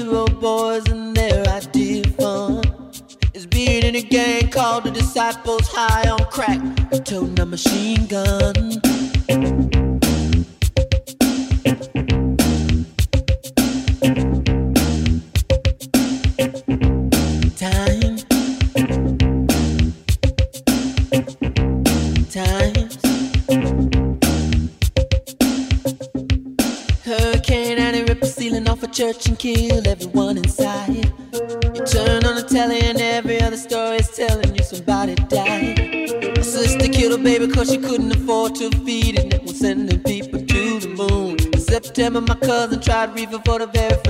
17 year old boys and their idea of fun. Is being in a gang called the Disciples High on Crack, toting a machine gun. Church and kill In September, my cousin tried reefer for the very first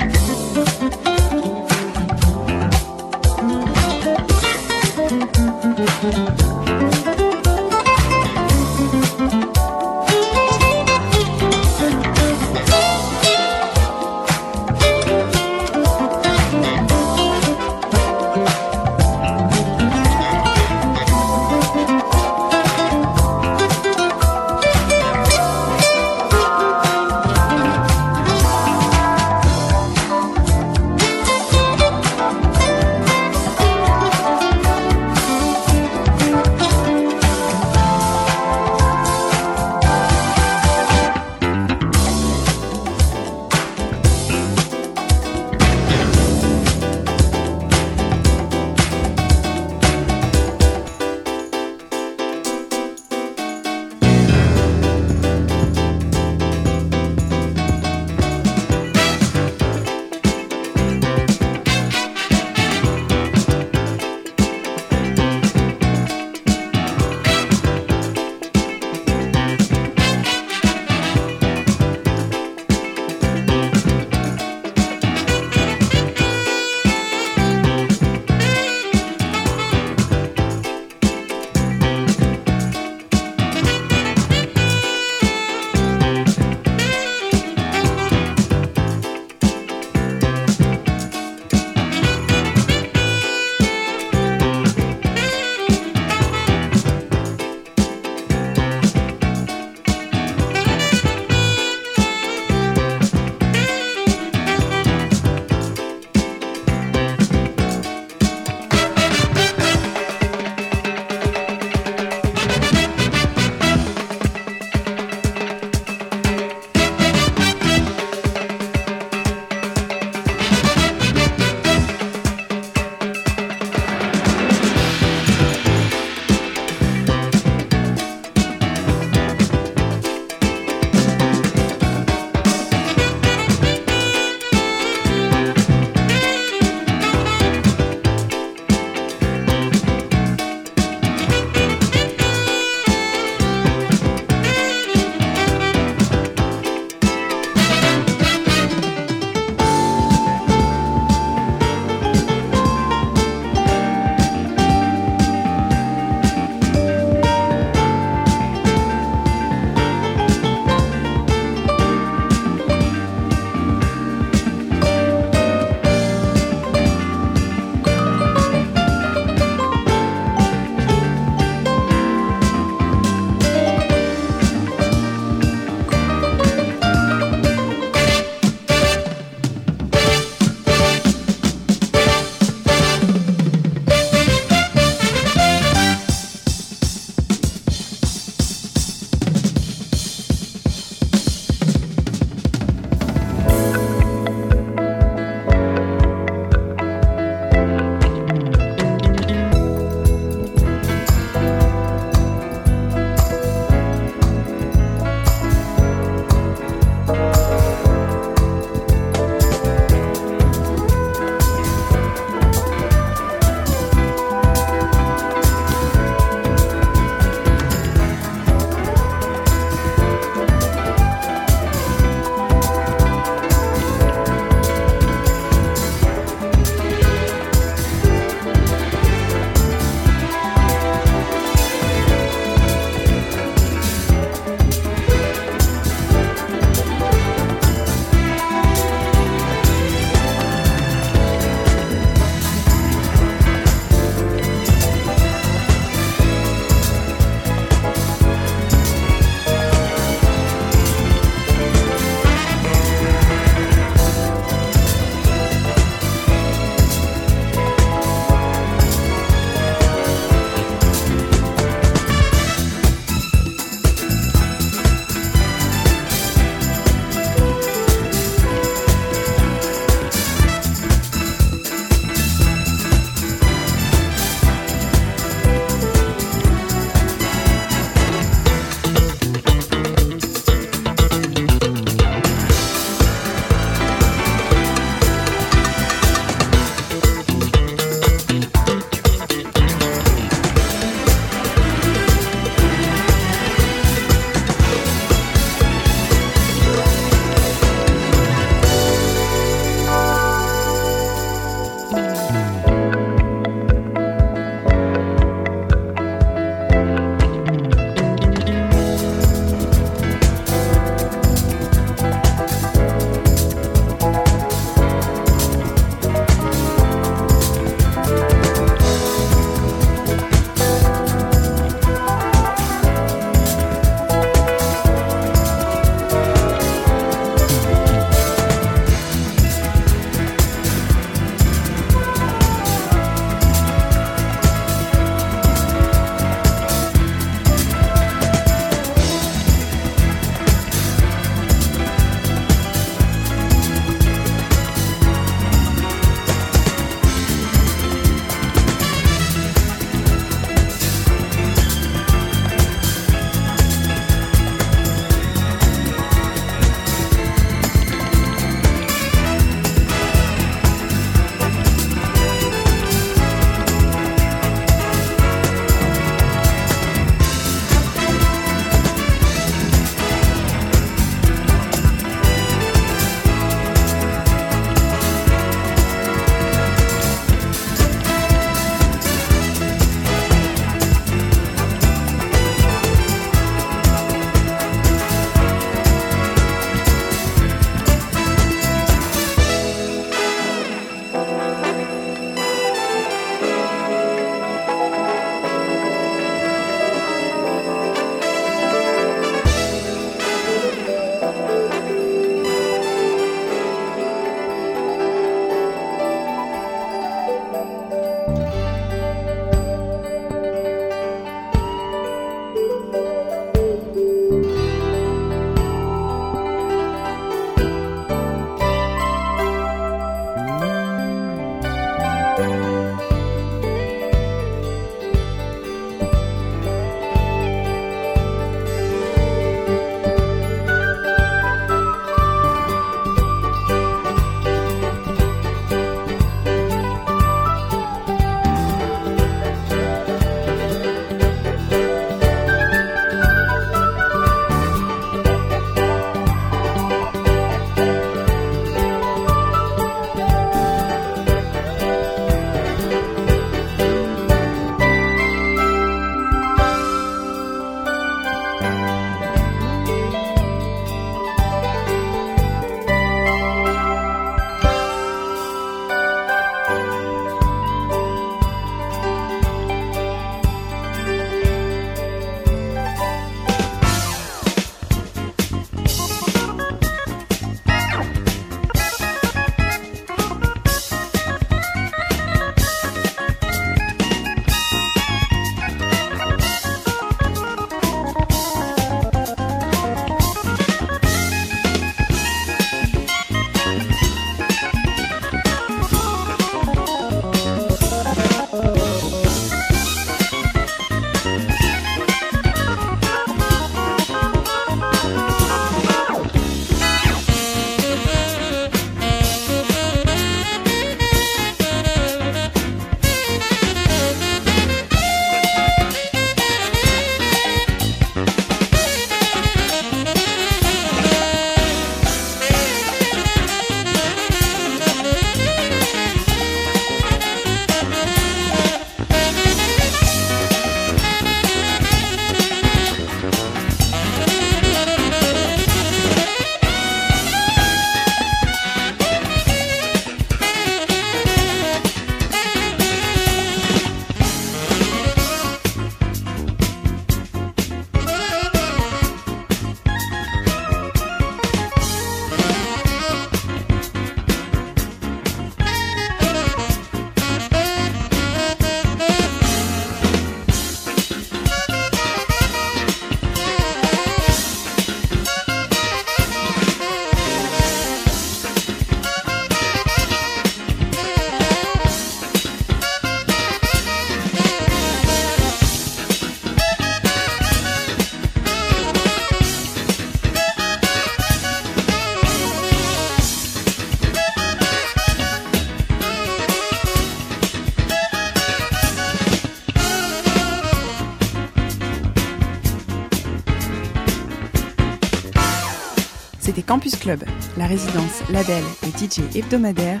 La résidence, label et DJ hebdomadaire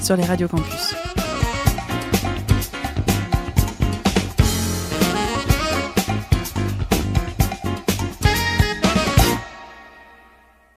sur les radios campus.